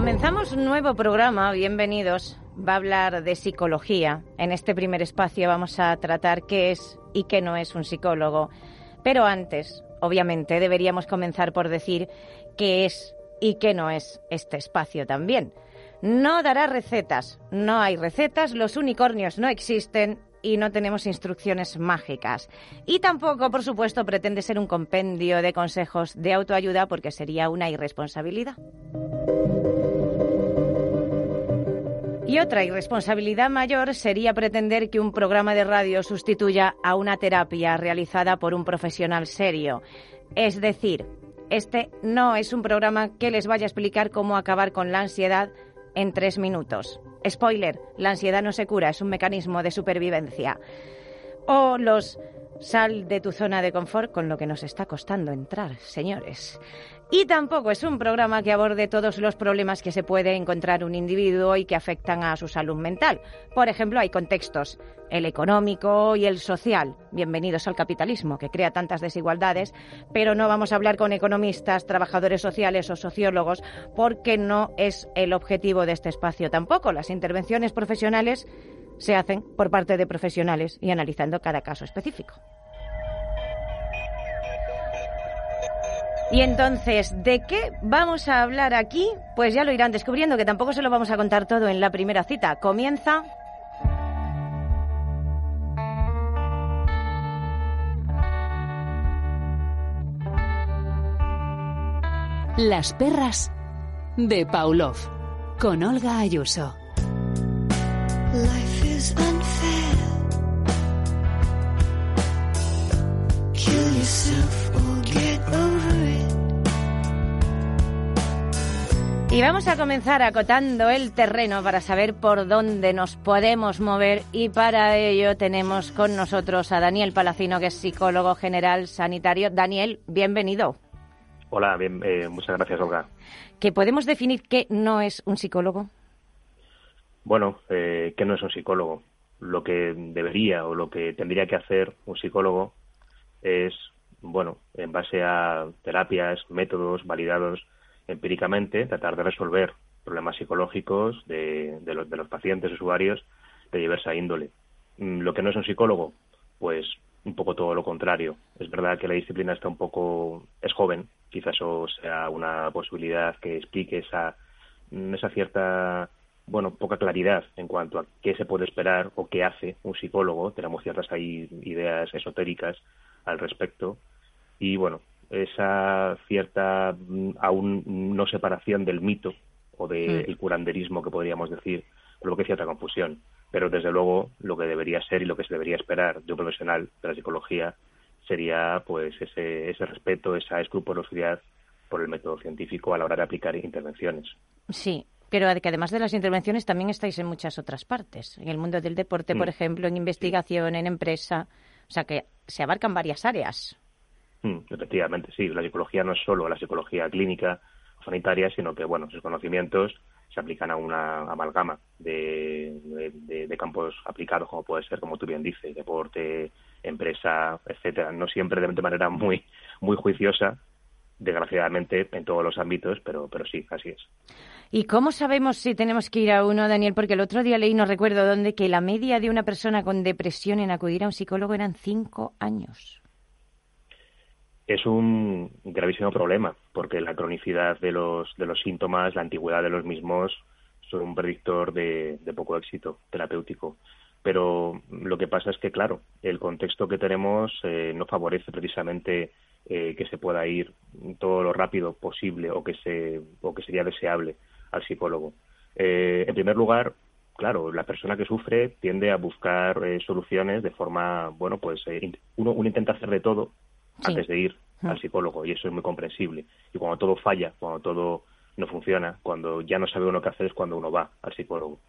Comenzamos un nuevo programa, bienvenidos. Va a hablar de psicología. En este primer espacio vamos a tratar qué es y qué no es un psicólogo. Pero antes, obviamente, deberíamos comenzar por decir qué es y qué no es este espacio también. No dará recetas, no hay recetas, los unicornios no existen y no tenemos instrucciones mágicas. Y tampoco, por supuesto, pretende ser un compendio de consejos de autoayuda porque sería una irresponsabilidad. Y otra irresponsabilidad mayor sería pretender que un programa de radio sustituya a una terapia realizada por un profesional serio. Es decir, este no es un programa que les vaya a explicar cómo acabar con la ansiedad en tres minutos. Spoiler, la ansiedad no se cura, es un mecanismo de supervivencia. O los sal de tu zona de confort con lo que nos está costando entrar, señores. Y tampoco es un programa que aborde todos los problemas que se puede encontrar un individuo y que afectan a su salud mental. Por ejemplo, hay contextos, el económico y el social. Bienvenidos al capitalismo, que crea tantas desigualdades, pero no vamos a hablar con economistas, trabajadores sociales o sociólogos, porque no es el objetivo de este espacio tampoco. Las intervenciones profesionales se hacen por parte de profesionales y analizando cada caso específico. Y entonces, ¿de qué vamos a hablar aquí? Pues ya lo irán descubriendo, que tampoco se lo vamos a contar todo en la primera cita. Comienza. Las perras de Paulov, con Olga Ayuso. Life is unfair. Kill yourself or get over it. Y vamos a comenzar acotando el terreno para saber por dónde nos podemos mover y para ello tenemos con nosotros a Daniel Palacino, que es psicólogo general sanitario. Daniel, bienvenido. Hola, bien, eh, muchas gracias, Olga. ¿Que podemos definir qué no es un psicólogo? Bueno, eh, ¿qué no es un psicólogo? Lo que debería o lo que tendría que hacer un psicólogo es, bueno, en base a terapias, métodos validados empíricamente tratar de resolver problemas psicológicos de, los, de los pacientes, usuarios de diversa índole. Mm, lo que no es un psicólogo, pues un poco todo lo contrario. Es verdad que la disciplina está un poco, es joven, quizás eso sea una posibilidad que explique esa, mm, esa cierta, bueno, poca claridad en cuanto a qué se puede esperar o qué hace un psicólogo. Tenemos ciertas ahí ideas esotéricas al respecto. Y bueno, esa cierta mm, aún no separación del mito o del mm. curanderismo que podríamos decir, que cierta confusión. Pero desde luego lo que debería ser y lo que se debería esperar de un profesional de la psicología sería pues ese, ese respeto, esa escrupulosidad por el método científico a la hora de aplicar intervenciones. Sí, pero que además de las intervenciones también estáis en muchas otras partes. En el mundo del deporte, por mm. ejemplo, en investigación, en empresa. O sea que se abarcan varias áreas. Mm, efectivamente, sí. La psicología no es solo la psicología clínica o sanitaria, sino que, bueno, sus conocimientos se aplican a una amalgama de, de, campos aplicados, como puede ser, como tú bien dices, deporte, empresa, etcétera. No siempre de manera muy, muy juiciosa, desgraciadamente, en todos los ámbitos, pero, pero sí, así es. ¿Y cómo sabemos si tenemos que ir a uno, Daniel? Porque el otro día leí, no recuerdo dónde, que la media de una persona con depresión en acudir a un psicólogo eran cinco años es un gravísimo problema, porque la cronicidad de los, de los síntomas, la antigüedad de los mismos, son un predictor de, poco éxito terapéutico. Pero lo que pasa es que, claro, el contexto que tenemos eh, no favorece precisamente eh, que se pueda ir todo lo rápido posible o que, se, o que sería deseable al psicólogo. Eh, en primer lugar, claro, la persona que sufre tiende a buscar soluciones de forma, bueno, pues uno, uno intenta hacer de todo antes de ir al psicólogo y eso es muy comprensible. Y cuando todo falla, cuando todo no funciona, cuando ya no sabe uno qué hacer es cuando uno va al psicólogo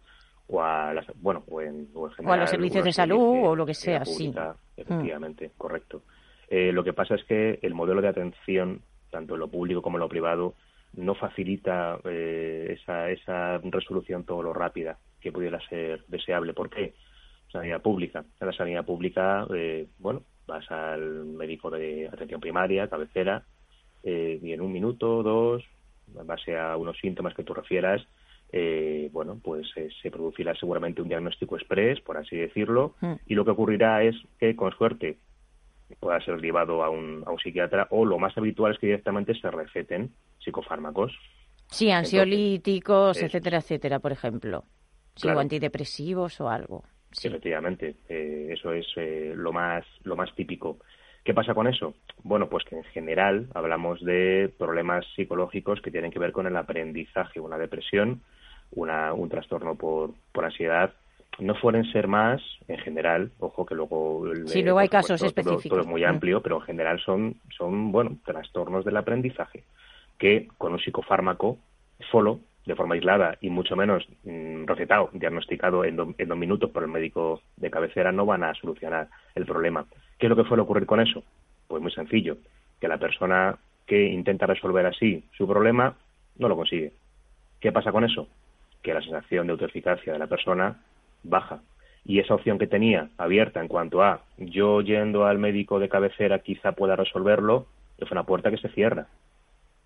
o a las, bueno o en, general, los servicios de salud o lo que sea, sí. Efectivamente, correcto. Eh, lo que pasa es que el modelo de atención, tanto en lo público como en lo privado, no facilita eh, esa, esa resolución todo lo rápida que pudiera ser deseable. ¿Por qué? Sanidad pública. En la sanidad pública, eh, bueno, vas al médico de atención primaria, cabecera, eh, y en un minuto, dos, en base a unos síntomas que tú refieras, eh, bueno, pues eh, se producirá seguramente un diagnóstico express, por así decirlo, mm. y lo que ocurrirá es que, con suerte, pueda ser llevado a un, a un psiquiatra o lo más habitual es que directamente se receten psicofármacos. Sí, ansiolíticos, etcétera, etcétera, por ejemplo. Sí, o antidepresivos o algo. Efectivamente, eh, eso es lo más lo más típico. ¿Qué pasa con eso? Bueno, pues que en general hablamos de problemas psicológicos que tienen que ver con el aprendizaje, una depresión, una, un trastorno por, por ansiedad. No suelen ser más, en general, ojo que luego... Sí, luego hay casos específicos. Todo, es muy mm. amplio, pero en general son, son, bueno, trastornos del aprendizaje que con un psicofármaco solo de forma aislada y mucho menos mm, recetado, diagnosticado en, en, dos minutos por el médico de cabecera, no van a solucionar el problema. ¿Qué es lo que suele ocurrir con eso? Pues muy sencillo, que la persona que intenta resolver así su problema no lo consigue. ¿Qué pasa con eso? Que la sensación de autoeficacia de la persona baja. Y esa opción que tenía abierta en cuanto a yo yendo al médico de cabecera quizá pueda resolverlo, es una puerta que se cierra.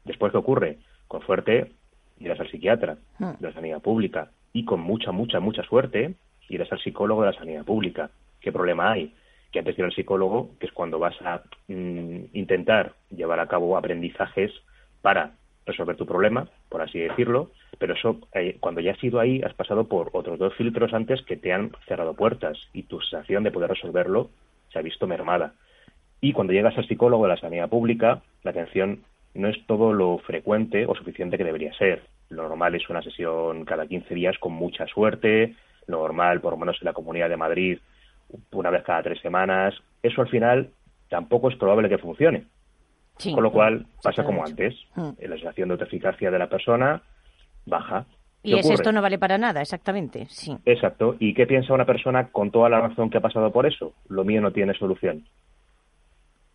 Después, ¿qué ocurre? Con suerte, irás al psiquiatra hmm. de la sanidad pública y con mucha, mucha, mucha suerte irás al psicólogo de la sanidad pública. ¿Qué problema hay? que antes de ir al psicólogo, que es cuando vas a mm, intentar llevar a cabo aprendizajes para resolver tu problema, por así decirlo, pero eso, eh, cuando ya has ido ahí, has pasado por otros dos filtros antes que te han cerrado puertas y tu sensación de poder resolverlo se ha visto mermada. Y cuando llegas al psicólogo de la sanidad pública, la atención no es todo lo frecuente o suficiente que debería ser. Lo normal es una sesión cada 15 días con mucha suerte, lo normal, por lo menos en la Comunidad de Madrid, una vez cada tres semanas, eso al final tampoco es probable que funcione. Con lo cual pasa como antes. Mm. La sensación de autoeficacia de la persona baja. Y es esto no vale para nada, exactamente. Sí. Exacto. ¿Y qué piensa una persona con toda la razón que ha pasado por eso? Lo mío no tiene solución.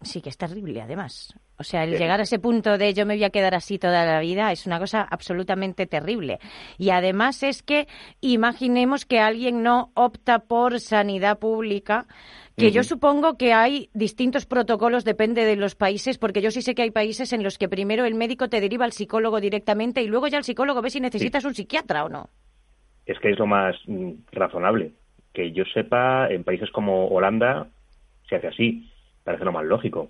Sí, que es terrible, además. O sea, el llegar a ese punto de yo me voy a quedar así toda la vida es una cosa absolutamente terrible. Y además es que imaginemos que alguien no opta por sanidad pública, que yo supongo que hay distintos protocolos, depende de los países, porque yo sí sé que hay países en los que primero el médico te deriva al psicólogo directamente y luego ya el psicólogo ve si necesitas un psiquiatra o no. Es que es lo más mm, razonable. Que yo sepa, en países como Holanda se hace así parece lo más lógico.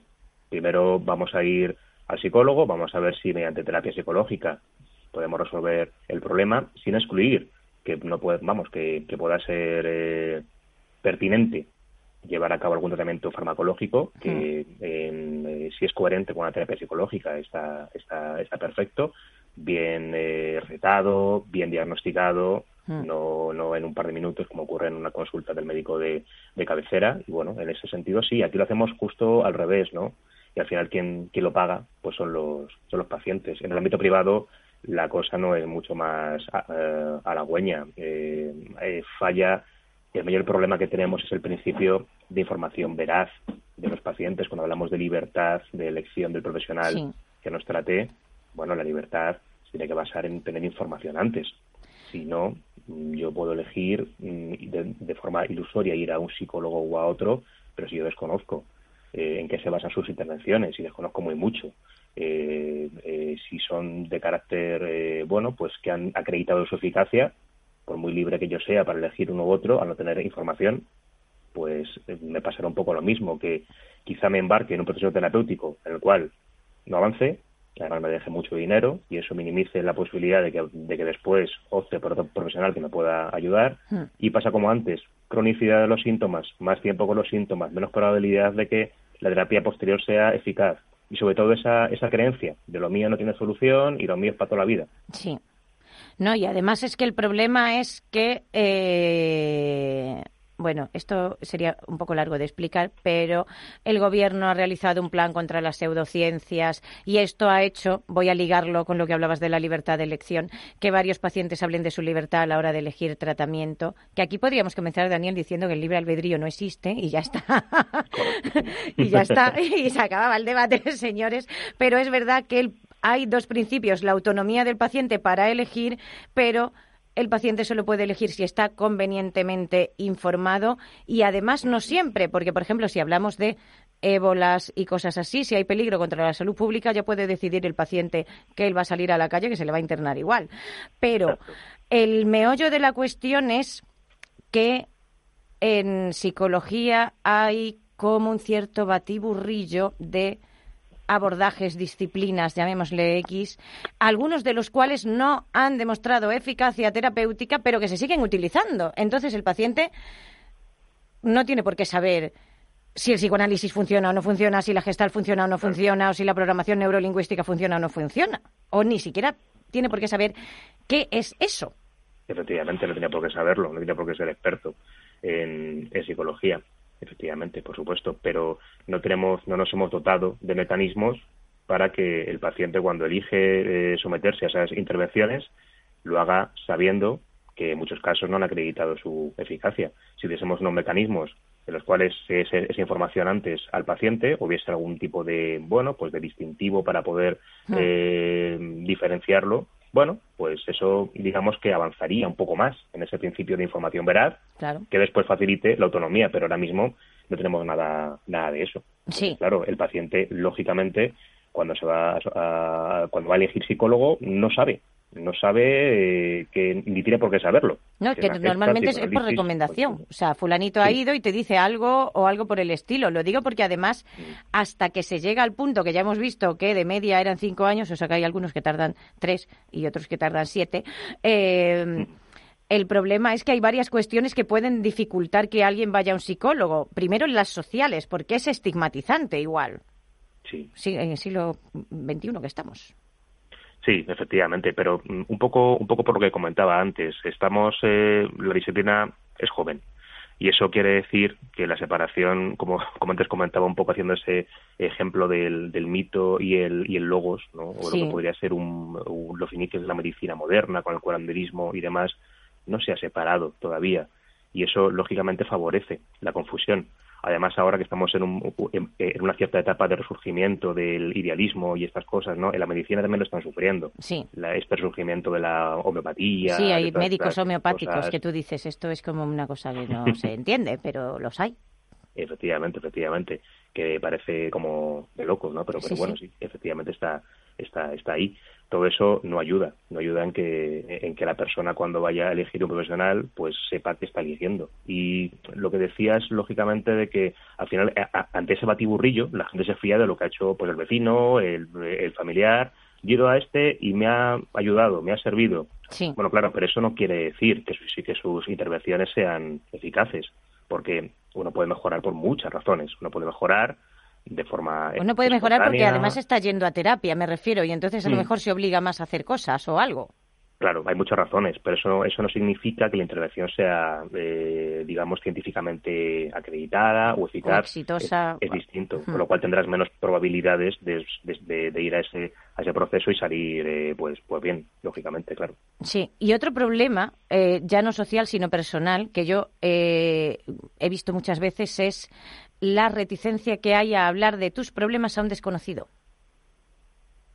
Primero vamos a ir al psicólogo, vamos a ver si mediante terapia psicológica podemos resolver el problema sin excluir que no puede, vamos, que, pueda ser eh, pertinente llevar a cabo algún tratamiento farmacológico que eh, si es coherente con la terapia psicológica está, está, está perfecto, bien eh, retado, bien diagnosticado, Mm. no, no en un par de minutos como ocurre en una consulta del médico de, de cabecera. Y bueno, en ese sentido sí, aquí lo hacemos justo al revés, ¿no? Y al final quien, quien lo paga pues son los, son los pacientes. En el ámbito privado la cosa no es mucho más uh, halagüeña. Eh, eh, falla, el mayor problema que tenemos es el principio de información veraz de los pacientes. Cuando hablamos de libertad, de elección del profesional que nos trate, bueno, la libertad se tiene que basar en tener información antes. Si no, yo puedo elegir mm, de, forma ilusoria ir a un psicólogo o a otro, pero si yo desconozco eh, en qué se basan sus intervenciones y desconozco muy mucho, eh, eh, si son de carácter, bueno, pues que han acreditado su eficacia, por muy libre que yo sea para elegir uno u otro, al no tener información, pues me pasará un poco lo mismo, que quizá me embarque en un proceso terapéutico en el cual no avance, que además me deje mucho dinero y eso minimice la posibilidad de que, de que después opte por otro profesional que me pueda ayudar. Hmm. Y pasa como antes, cronicidad de los síntomas, más tiempo con los síntomas, menos probabilidad de que la terapia posterior sea eficaz. Y sobre todo esa, esa creencia de lo mío no tiene solución y lo mío es para toda la vida. Sí. No, y además es que el problema es que eh, bueno, esto sería un poco largo de explicar, pero el Gobierno ha realizado un plan contra las pseudociencias y esto ha hecho, voy a ligarlo con lo que hablabas de la libertad de elección, que varios pacientes hablen de su libertad a la hora de elegir tratamiento. Que aquí podríamos comenzar, Daniel, diciendo que el libre albedrío no existe y ya está. y ya está. y se acababa el debate, señores. Pero es verdad que hay dos principios, la autonomía del paciente para elegir, pero el paciente solo puede elegir si está convenientemente informado y además no siempre, porque por ejemplo si hablamos de ébolas y cosas así, si hay peligro contra la salud pública, ya puede decidir el paciente que él va a salir a la calle, que se le va a internar igual. Pero el meollo de la cuestión es que en psicología hay como un cierto batiburrillo de abordajes, disciplinas, llamémosle X, algunos de los cuales no han demostrado eficacia terapéutica, pero que se siguen utilizando. Entonces el paciente no tiene por qué saber si el psicoanálisis funciona o no funciona, si la gestal funciona o no funciona, o si la programación neurolingüística funciona o no funciona. O ni siquiera tiene por qué saber qué es eso. Efectivamente, no tiene por qué saberlo, no tiene por qué ser experto en psicología efectivamente, por supuesto, pero no tenemos, no nos hemos dotado de mecanismos para que el paciente cuando elige eh, someterse a esas intervenciones lo haga sabiendo que en muchos casos no han acreditado su eficacia. Si tuviésemos unos mecanismos en los cuales esa, esa información antes al paciente hubiese algún tipo de bueno pues de distintivo para poder eh, diferenciarlo bueno, pues eso digamos que avanzaría un poco más en ese principio de información veraz, que después facilite la autonomía, pero ahora mismo no tenemos nada, nada de eso. Sí. claro, el paciente, lógicamente, cuando se va a, cuando va a elegir psicólogo, no sabe no sabe eh, que ni tiene por qué saberlo. No, que normalmente es por recomendación. Pues, o sea, fulanito ha ido y te dice algo o algo por el estilo. Lo digo porque además, mm. hasta que se llega al punto que ya hemos visto que de media eran cinco años, o sea que hay algunos que tardan tres y otros que tardan siete, eh, mm. el problema es que hay varias cuestiones que pueden dificultar que alguien vaya a un psicólogo. Primero en las sociales, porque es estigmatizante igual. Sí. sí en el siglo XXI que estamos. Sí, efectivamente, pero mm, un poco, un poco por lo que comentaba antes, estamos, eh, la disciplina es joven y eso quiere decir que la separación, como, como antes comentaba un poco haciendo ese ejemplo del, del mito y el, y el logos, ¿no? o lo que podría ser un, los inicios de la medicina moderna con el curanderismo y demás, no se ha separado todavía y eso lógicamente favorece la confusión. Además, ahora que estamos en, una cierta etapa de resurgimiento del idealismo y estas cosas, ¿no? En la medicina también lo están sufriendo. Sí. este resurgimiento de la homeopatía. Sí, hay médicos homeopáticos que tú dices, esto es como una cosa que no se entiende, pero los hay. Efectivamente, efectivamente, que parece como de locos, ¿no? Pero, pero bueno, sí, efectivamente está, está, está ahí todo eso no ayuda, no ayuda en que, en que la persona cuando vaya a elegir un profesional pues sepa que está eligiendo. Y lo que decía es lógicamente de que al final ante ese batiburrillo la gente se fía de lo que ha hecho pues el vecino, el, familiar, yo he ido a este y me ha ayudado, me ha servido. Bueno, claro, pero eso no quiere decir que, sí que sus intervenciones sean eficaces, porque uno puede mejorar por muchas razones. Uno puede mejorar de forma. Uno puede mejorar porque además está yendo a terapia, me refiero, y entonces a lo mm. mejor se obliga más a hacer cosas o algo. Claro, hay muchas razones, pero eso, eso no significa que la intervención sea, eh, digamos, científicamente acreditada o eficaz. exitosa. Es, distinto, con lo cual tendrás menos probabilidades de, ir a ese, a ese proceso y salir, eh, pues, pues bien, lógicamente, claro. Sí, y otro problema, eh, ya no social, sino personal, que yo he visto muchas veces es la reticencia que hay a hablar de tus problemas a un desconocido.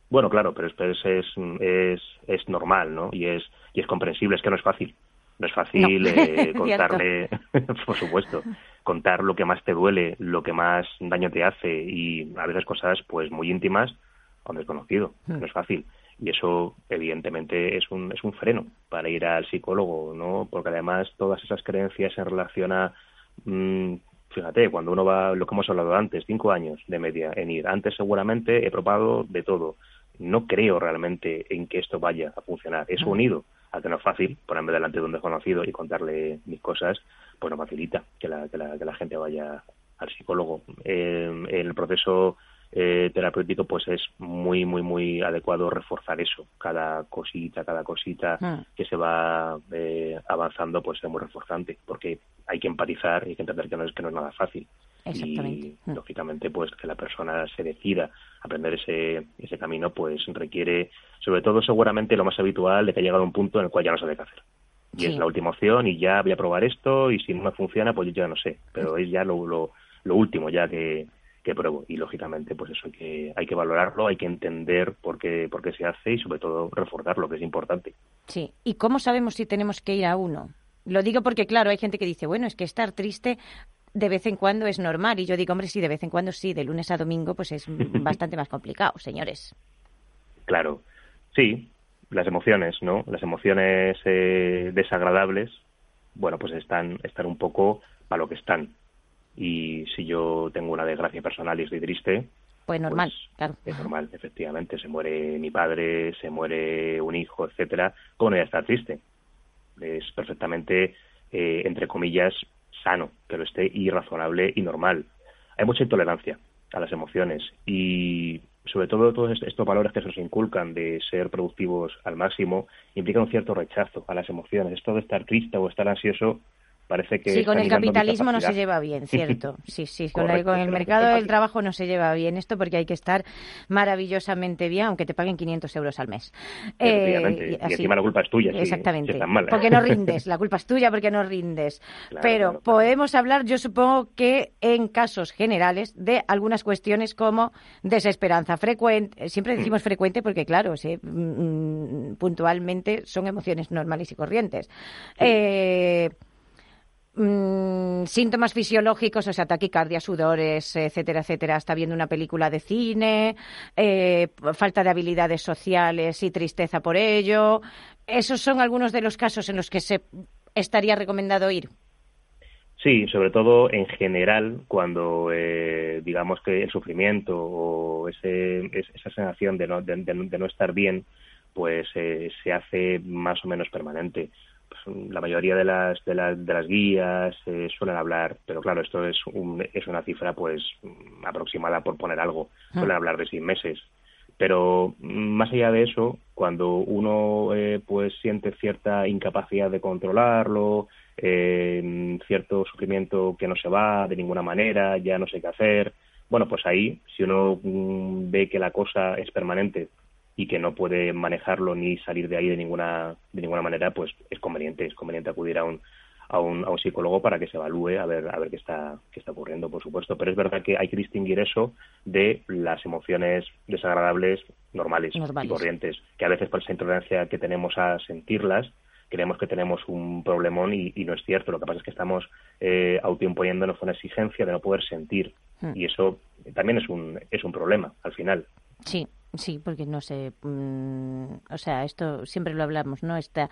Bueno, claro, pero es, es, es, es normal, ¿no? Y es, y es comprensible, es que no es fácil. No es fácil eh, contarle, por supuesto, contar lo que más te duele, lo que más daño te hace y a veces cosas pues muy íntimas a un desconocido. Hmm. No es fácil. Y eso, evidentemente, es un, es un freno para ir al psicólogo, ¿no? Porque además todas esas creencias en relación a mm, fíjate, cuando uno va, lo que hemos hablado antes, cinco años de media en ir. Antes seguramente he probado de todo. No creo realmente en que esto vaya a funcionar. Eso unido a que no es fácil ponerme delante de un desconocido y contarle mis cosas, pues no facilita que la, que la, que la gente vaya al psicólogo. Eh, el proceso eh, terapéutico, pues es muy, muy, muy adecuado reforzar eso. Cada cosita, cada cosita hmm. que se va eh, avanzando, pues es muy reforzante, porque hay que empatizar y hay que entender que no es, que no es nada fácil. Y, hmm. lógicamente, pues que la persona se decida aprender ese, ese camino, pues requiere, sobre todo, seguramente lo más habitual de que ha llegado a un punto en el cual ya no sabe qué hacer. Y es la última opción y ya voy a probar esto y si no me funciona, pues yo ya no sé. Pero es ya lo, lo, lo último ya que, que pruebo. Y lógicamente, pues eso hay que, hay que valorarlo, hay que entender por qué, por qué se hace y sobre todo reforzarlo, que es importante. Sí. ¿Y cómo sabemos si tenemos que ir a uno? Lo digo porque, claro, hay gente que dice, bueno, es que estar triste de vez en cuando es normal. Y yo digo, hombre, sí, de vez en cuando sí, de lunes a domingo, pues es bastante más complicado, señores. Claro, sí, las emociones, ¿no? Las emociones eh, desagradables, bueno, pues están, están un poco a lo que están. Y si yo tengo una desgracia personal y estoy triste, pues normal, pues claro. Es normal, efectivamente. Se muere mi padre, se muere un hijo, etcétera. ¿Cómo no voy a estar triste? Es perfectamente, eh, entre comillas, sano que lo esté y razonable y normal. Hay mucha intolerancia a las emociones y sobre todo todos estos valores que se nos inculcan de ser productivos al máximo implican un cierto rechazo a las emociones. Esto de estar triste o estar ansioso parece que... Sí, con el capitalismo no se lleva bien, cierto. Sí, sí, con, el, mercado del trabajo no se lleva bien esto porque hay que estar maravillosamente bien, aunque te paguen 500 euros al mes. Eh, y, encima la culpa es tuya. Exactamente. Porque no rindes, la culpa es tuya porque no rindes. Pero podemos hablar, yo supongo que en casos generales, de algunas cuestiones como desesperanza frecuente. Siempre mm. decimos frecuente porque, claro, sí, mm, puntualmente son emociones normales y corrientes. Eh, Mm, síntomas fisiológicos, o sea, taquicardia, sudores, etcétera, etcétera, está viendo una película de cine, eh, falta de habilidades sociales y tristeza por ello. ¿Esos son algunos de los casos en los que se estaría recomendado ir? Sí, sobre todo en general, cuando eh, digamos que el sufrimiento o ese, esa sensación de no, de, no estar bien, pues eh, se hace más o menos permanente la mayoría de las, de, las guías eh, suelen hablar, pero claro, esto es, es una cifra pues aproximada por poner algo, ah. suelen hablar de seis meses. Pero más allá de eso, cuando uno eh, pues siente cierta incapacidad de controlarlo, eh, cierto sufrimiento que no se va de ninguna manera, ya no sé qué hacer, bueno, pues ahí, si uno mm, ve que la cosa es permanente, y que no puede manejarlo ni salir de ahí de ninguna de ninguna manera pues es conveniente es conveniente acudir a un a un, a un psicólogo para que se evalúe a ver a ver qué está qué está ocurriendo por supuesto pero es verdad que hay que distinguir eso de las emociones desagradables normales, y corrientes que a veces por esa intolerancia que tenemos a sentirlas creemos que tenemos un problemón y, no es cierto. Lo que pasa es que estamos eh, autoimponiéndonos una exigencia de no poder sentir hmm. y eso también es un, es un problema al final. Sí, Sí, porque no sé, mm, o sea, esto siempre lo hablamos, ¿no? Esta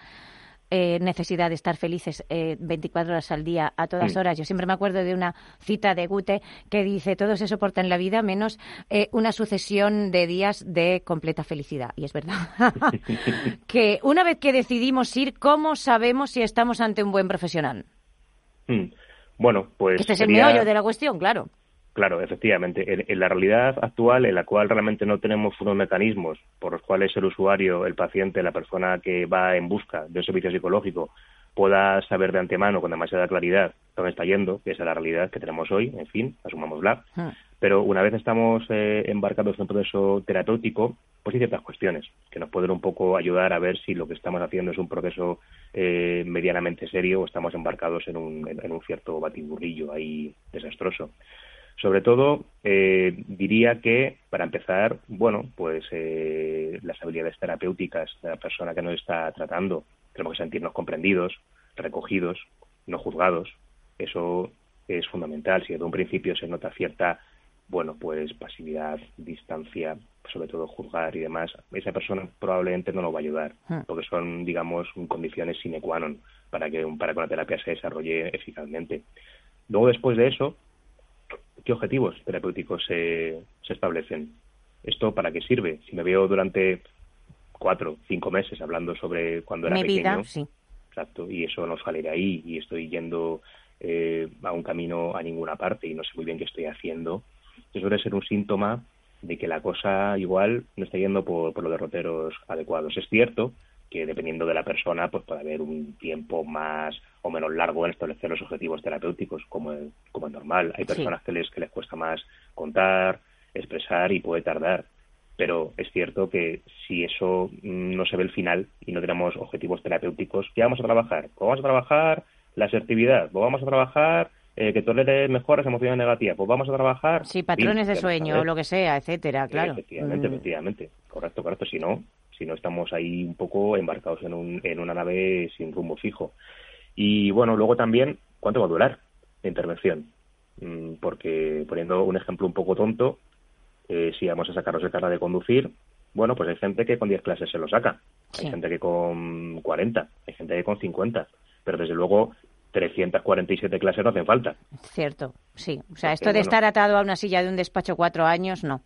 eh, necesidad de estar felices eh, 24 horas al día, a todas horas. Yo siempre me acuerdo de una cita de Gute que dice, todo se soporta en la vida menos eh, una sucesión de días de completa felicidad. Y es verdad. que una vez que decidimos ir, ¿cómo sabemos si estamos ante un buen profesional? Hmm. Bueno, pues... Este es el meollo de la cuestión, claro. Claro, efectivamente. En, la realidad actual, en la cual realmente no tenemos unos mecanismos por los cuales el usuario, el paciente, la persona que va en busca de un servicio psicológico pueda saber de antemano con demasiada claridad dónde está yendo, que es la realidad que tenemos hoy, en fin, asumámosla. Ah. Pero una vez estamos eh, embarcados en un proceso terapéutico, pues hay ciertas cuestiones que nos pueden un poco ayudar a ver si lo que estamos haciendo es un proceso eh, medianamente serio o estamos embarcados en un, en un cierto batiburrillo ahí desastroso. Sobre todo, eh, diría que, para empezar, bueno, pues eh, las habilidades terapéuticas de la persona que nos está tratando, tenemos que sentirnos comprendidos, recogidos, no juzgados. Eso es fundamental. Si desde un principio se nota cierta, bueno, pues pasividad, distancia, sobre todo juzgar y demás, esa persona probablemente no lo va a ayudar, hmm. porque son, digamos, condiciones sine qua non para que, para que una terapia se desarrolle eficazmente. Luego, después de eso, ¿Qué objetivos terapéuticos se, se establecen? ¿Esto para qué sirve? Si me veo durante cuatro, cinco meses hablando sobre cuando era pequeño. sí. Exacto, y eso no sale de ahí y estoy yendo eh, a un camino a ninguna parte y no sé muy bien qué estoy haciendo. Eso suele ser un síntoma de que la cosa igual no está yendo por, por los derroteros adecuados. Es cierto que dependiendo de la persona, pues puede haber un tiempo más o menos largo en establecer los objetivos terapéuticos, como, como es normal. Hay personas que, les, que les cuesta más contar, expresar y puede tardar. Pero es cierto que si eso no se ve el final y no tenemos objetivos terapéuticos, ¿qué vamos a trabajar? Pues vamos a trabajar la asertividad, pues vamos a trabajar eh, que toleres mejor las emociones negativas, pues vamos a trabajar... Sí, patrones de sueño, o lo que sea, etcétera, claro. efectivamente, mm. efectivamente. Correcto, correcto. Si no, si no estamos ahí un poco embarcados en, un, en una nave sin rumbo fijo. Y bueno, luego también, ¿cuánto va a durar la intervención? mm, porque poniendo un ejemplo un poco tonto, eh, si vamos a sacarnos el carnet de conducir, bueno, pues hay gente que con 10 clases se lo saca, hay gente que con 40, hay gente que con 50, pero desde luego 347 clases no hacen falta. Cierto, sí. O sea, esto de estar atado a una silla de un despacho cuatro años, no.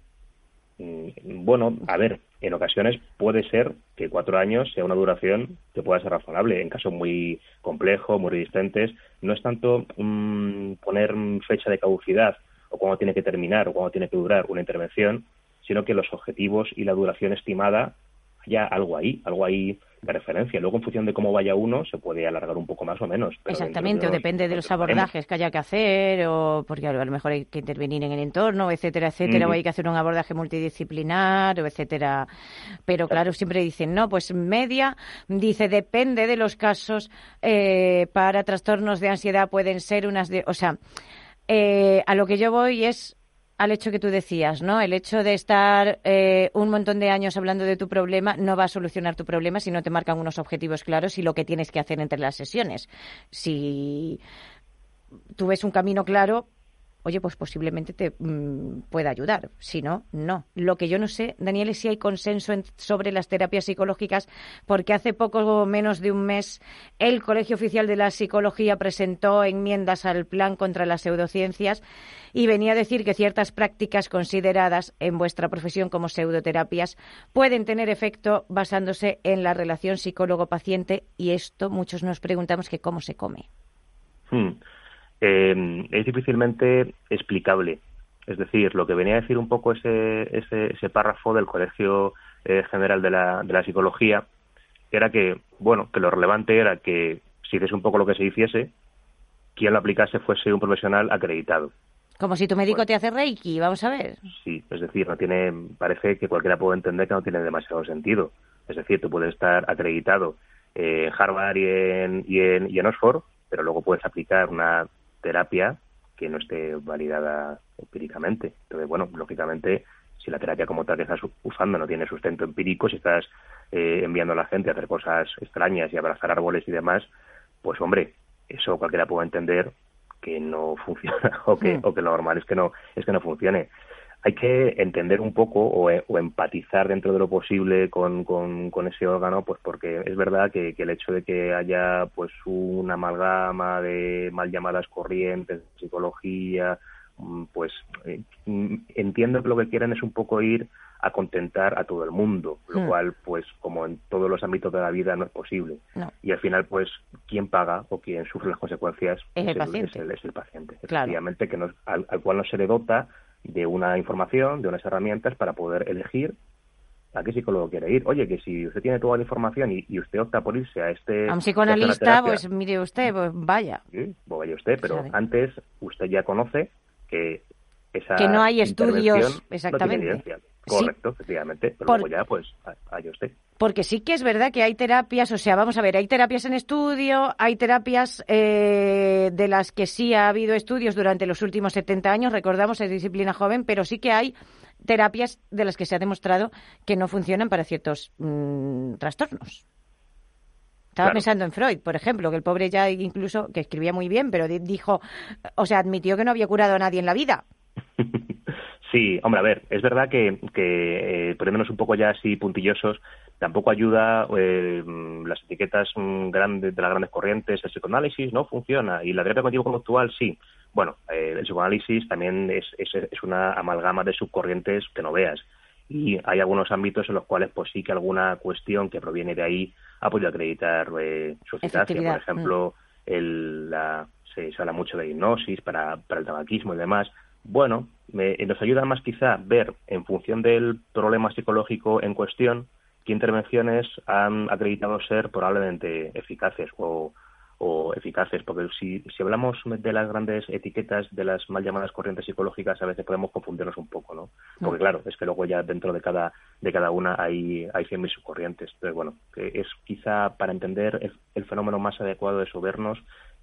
Mm, bueno, a ver, en ocasiones puede ser que cuatro años sea una duración que pueda ser razonable. En casos muy complejos, muy resistentes, no es tanto poner fecha de caducidad o cuándo tiene que terminar o cuándo tiene que durar una intervención, sino que los objetivos y la duración estimada haya algo ahí, algo ahí de referencia. Luego, en función de cómo vaya uno, se puede alargar un poco más o menos. Exactamente, o depende de los abordajes que haya que hacer, o porque a lo mejor hay que intervenir en el entorno, etcétera, etcétera, o hay que hacer un abordaje multidisciplinar, o etcétera. Pero claro, siempre dicen, no, pues media, dice, depende de los casos, eh, para trastornos de ansiedad pueden ser unas de. O sea, eh, a lo que yo voy es al hecho que tú decías, ¿no? El hecho de estar eh, un montón de años hablando de tu problema no va a solucionar tu problema si no te marcan unos objetivos claros y lo que tienes que hacer entre las sesiones. Si tú ves un camino claro, oye, pues posiblemente te mm, pueda ayudar. Si no, no. Lo que yo no sé, Daniel, es si hay consenso sobre las terapias psicológicas, porque hace poco menos de un mes el Colegio Oficial de la Psicología presentó enmiendas al plan contra las pseudociencias y venía a decir que ciertas prácticas consideradas en vuestra profesión como pseudoterapias pueden tener efecto basándose en la relación psicólogo-paciente y esto muchos nos preguntamos que cómo se come. Hmm eh, es difícilmente explicable. Es decir, lo que venía a decir un poco ese, ese, ese párrafo del Colegio eh, General de la, de la Psicología era que, bueno, que lo relevante era que si hiciese un poco lo que se hiciese, quien lo aplicase fuese un profesional acreditado. Como si tu médico te hace Reiki, vamos a ver. Sí, es decir, no tiene, parece que cualquiera puede entender que no tiene demasiado sentido. Es decir, tú puedes estar acreditado en Harvard y en, y en, y en Oxford, pero luego puedes aplicar una terapia que no esté validada empíricamente. Entonces, bueno, lógicamente, si la terapia como tal que estás usando no tiene sustento empírico, si estás eh, enviando a la gente a hacer cosas extrañas y abrazar árboles y demás, pues hombre, eso cualquiera puede entender que no funciona o que, o que lo normal es que no es que no funcione hay que entender un poco o, empatizar dentro de lo posible con, con, ese órgano, pues porque es verdad que, el hecho de que haya pues una amalgama de mal llamadas corrientes, psicología, mm, pues eh, mm, entiendo que lo que quieren es un poco ir a contentar a todo el mundo, lo hmm. cual, pues, como en todos los ámbitos de la vida, no es posible. Y al final, pues, quien paga o quien sufre las consecuencias es, el, paciente. Es el, paciente. Efectivamente, que no, al, cual no se le dota de una información, de unas herramientas para poder elegir a qué psicólogo quiere ir. Oye, que si usted tiene toda la información y, usted opta por irse a este... A un psicoanalista, pues mire usted, pues vaya. Sí, pues vaya usted, pero antes usted ya conoce que esa Que no hay estudios, exactamente. Correcto, efectivamente, pero luego ya, pues, vaya usted. Porque sí que es verdad que hay terapias, o sea, vamos a ver, hay terapias en estudio, hay terapias eh, de las que sí ha habido estudios durante los últimos 70 años, recordamos, es disciplina joven, pero sí que hay terapias de las que se ha demostrado que no funcionan para ciertos mm, trastornos. Estaba pensando en Freud, por ejemplo, que el pobre ya incluso, que escribía muy bien, pero dijo, o sea, admitió que no había curado a nadie en la vida. Sí, hombre, a ver, es verdad que, que eh, poniéndonos un poco ya así puntillosos, tampoco ayuda eh, las etiquetas mm, grandes de las grandes corrientes, el psicoanálisis no funciona y la terapia cognitivo-conductual sí. Bueno, eh, el psicoanálisis también es, es, es, una amalgama de subcorrientes que no veas y hay algunos ámbitos en los cuales pues sí que alguna cuestión que proviene de ahí ha podido acreditar eh, su eficacia. Por ejemplo, mm. el, la, se, se habla mucho de hipnosis para, para el tabaquismo y demás bueno, nos ayuda más quizá ver, en función del problema psicológico en cuestión, qué intervenciones han acreditado ser probablemente eficaces o, eficaces, porque si, si hablamos de las grandes etiquetas de las mal llamadas corrientes psicológicas, a veces podemos confundirnos un poco, ¿no? Porque claro, es que luego ya dentro de cada de cada una hay hay 100.000 subcorrientes. Entonces, bueno, es quizá para entender el, el, fenómeno más adecuado de eso vernos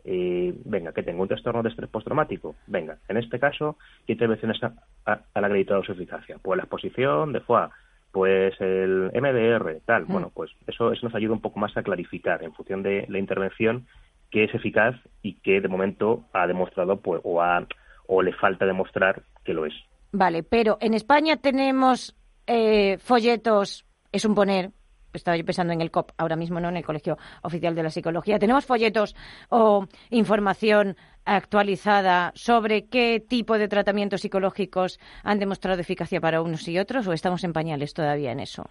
eh, venga, que tengo un trastorno de estrés postraumático. Venga, en este caso, ¿qué intervenciones han acreditado su eficacia? Pues la exposición de FOA, pues el MDR, tal. Mm. Bueno, pues eso, eso nos ayuda un poco más a clarificar en función de la intervención qué es eficaz y qué de momento ha demostrado pues, o ha o le falta demostrar que lo es. Vale, pero en España tenemos eh, folletos, es un poner, estaba yo pensando en el COP, ahora mismo no en el Colegio Oficial de la Psicología. ¿Tenemos folletos o información actualizada sobre qué tipo de tratamientos psicológicos han demostrado eficacia para unos y otros o estamos en pañales todavía en eso?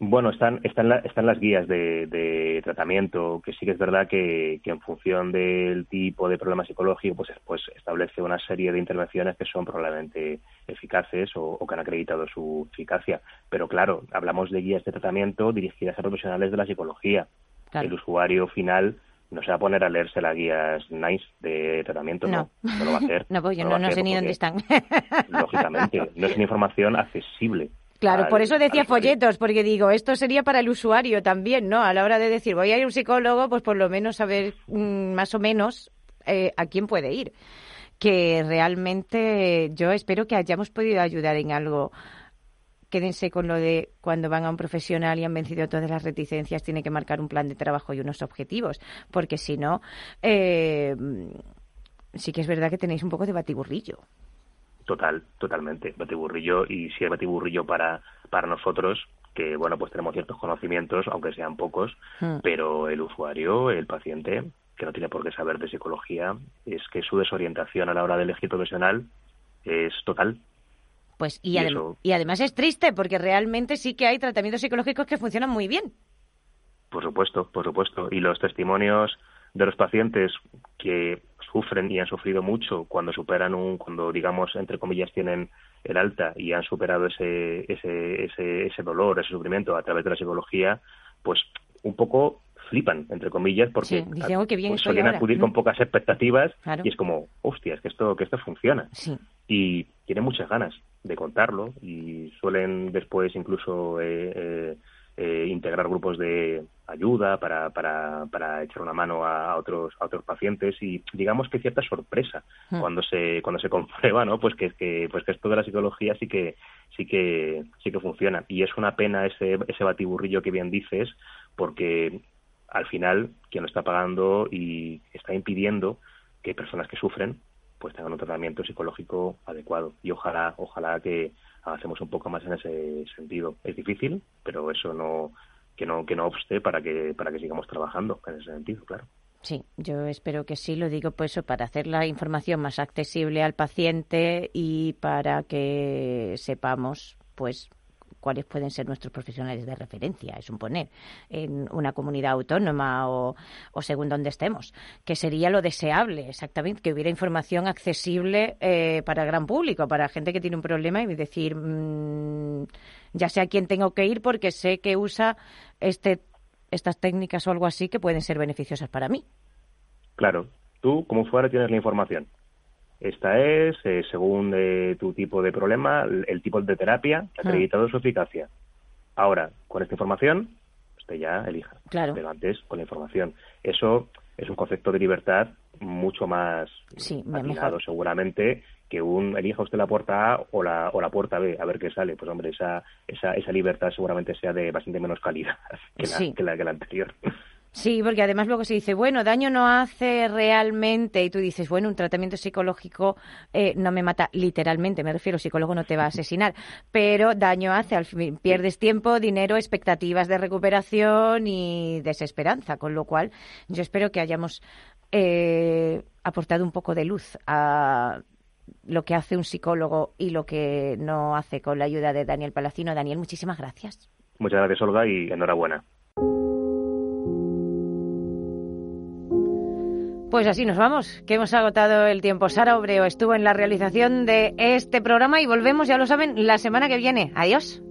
Bueno, están, están, están las guías de, tratamiento, que sí que es verdad que, en función del tipo de problema psicológico, pues, pues establece una serie de intervenciones que son probablemente eficaces o, que han acreditado su eficacia. Pero claro, hablamos de guías de tratamiento dirigidas a profesionales de la psicología. El usuario final no se va a poner a leerse las guías NICE de tratamiento, no, no, lo va a hacer. no, pues yo no, sé ni dónde están. Lógicamente, no es una información accesible. Claro, por eso decía folletos, porque digo, esto sería para el usuario también, ¿no? A la hora de decir, voy a ir a un psicólogo, pues por lo menos saber mm, más o menos eh, a quién puede ir. Que realmente yo espero que hayamos podido ayudar en algo. Quédense con lo de cuando van a un profesional y han vencido todas las reticencias, tiene que marcar un plan de trabajo y unos objetivos, porque si no, eh, sí que es verdad que tenéis un poco de batiburrillo. Total, totalmente. Batiburrillo y si es batiburrillo para, para nosotros, que bueno, pues tenemos ciertos conocimientos, aunque sean pocos, hmm. pero el usuario, el paciente, que no tiene por qué saber de psicología, es que su desorientación a la hora de elegir profesional es total. Pues y, y además es triste porque realmente sí que hay tratamientos psicológicos que funcionan muy bien. Por supuesto, por supuesto. Y los testimonios de los pacientes que sufren y han sufrido mucho cuando superan un, cuando digamos, entre comillas, tienen el alta y han superado ese, ese, ese, ese dolor, ese sufrimiento a través de la psicología, pues un poco flipan, entre comillas, porque pues, suelen acudir con pocas expectativas y es como, hostia, que esto, que esto funciona. Y tienen muchas ganas de contarlo y suelen después incluso eh, eh, eh, integrar grupos de ayuda para, para, para echar una mano a, otros a otros pacientes y digamos que cierta sorpresa hmm. cuando se cuando se comprueba no pues que, que pues que esto de la psicología sí que sí que sí que funciona y es una pena ese ese batiburrillo que bien dices porque al final quien lo está pagando y está impidiendo que personas que sufren pues tengan un tratamiento psicológico adecuado y ojalá ojalá que hacemos un poco más en ese sentido. Es difícil, pero eso no que no que no obste para que para que sigamos trabajando en ese sentido, claro. Sí, yo espero que sí, lo digo pues para hacer la información más accesible al paciente y para que sepamos pues cuáles pueden ser nuestros profesionales de referencia, es un poner, en una comunidad autónoma o, según donde estemos, que sería lo deseable, exactamente, que hubiera información accesible eh, para el gran público, para gente que tiene un problema y decir, mm, ya sé a quién tengo que ir porque sé que usa este, estas técnicas o algo así que pueden ser beneficiosas para mí. Claro, tú como fuera tienes la información esta es, eh, según eh, tu tipo de problema, el, tipo de terapia, ah. acreditado su eficacia. Ahora, con esta información, usted ya elija. Claro. Pero antes, con la información. Eso es un concepto de libertad mucho más sí, seguramente que un elija usted la puerta A o la, o la puerta B, a ver qué sale. Pues hombre, esa, esa, esa libertad seguramente sea de bastante menos calidad que la, que la anterior. Sí, porque además luego se dice, bueno, daño no hace realmente, y tú dices, bueno, un tratamiento psicológico eh, no me mata literalmente, me refiero, psicólogo no te va a asesinar, pero daño hace, al fin, pierdes tiempo, dinero, expectativas de recuperación y desesperanza, con lo cual yo espero que hayamos eh, aportado un poco de luz a lo que hace un psicólogo y lo que no hace con la ayuda de Daniel Palacino. Daniel, muchísimas gracias. Muchas gracias, Olga, y enhorabuena. Pues así nos vamos, que hemos agotado el tiempo. Sara Obreo estuvo en la realización de este programa y volvemos, ya lo saben, la semana que viene. Adiós.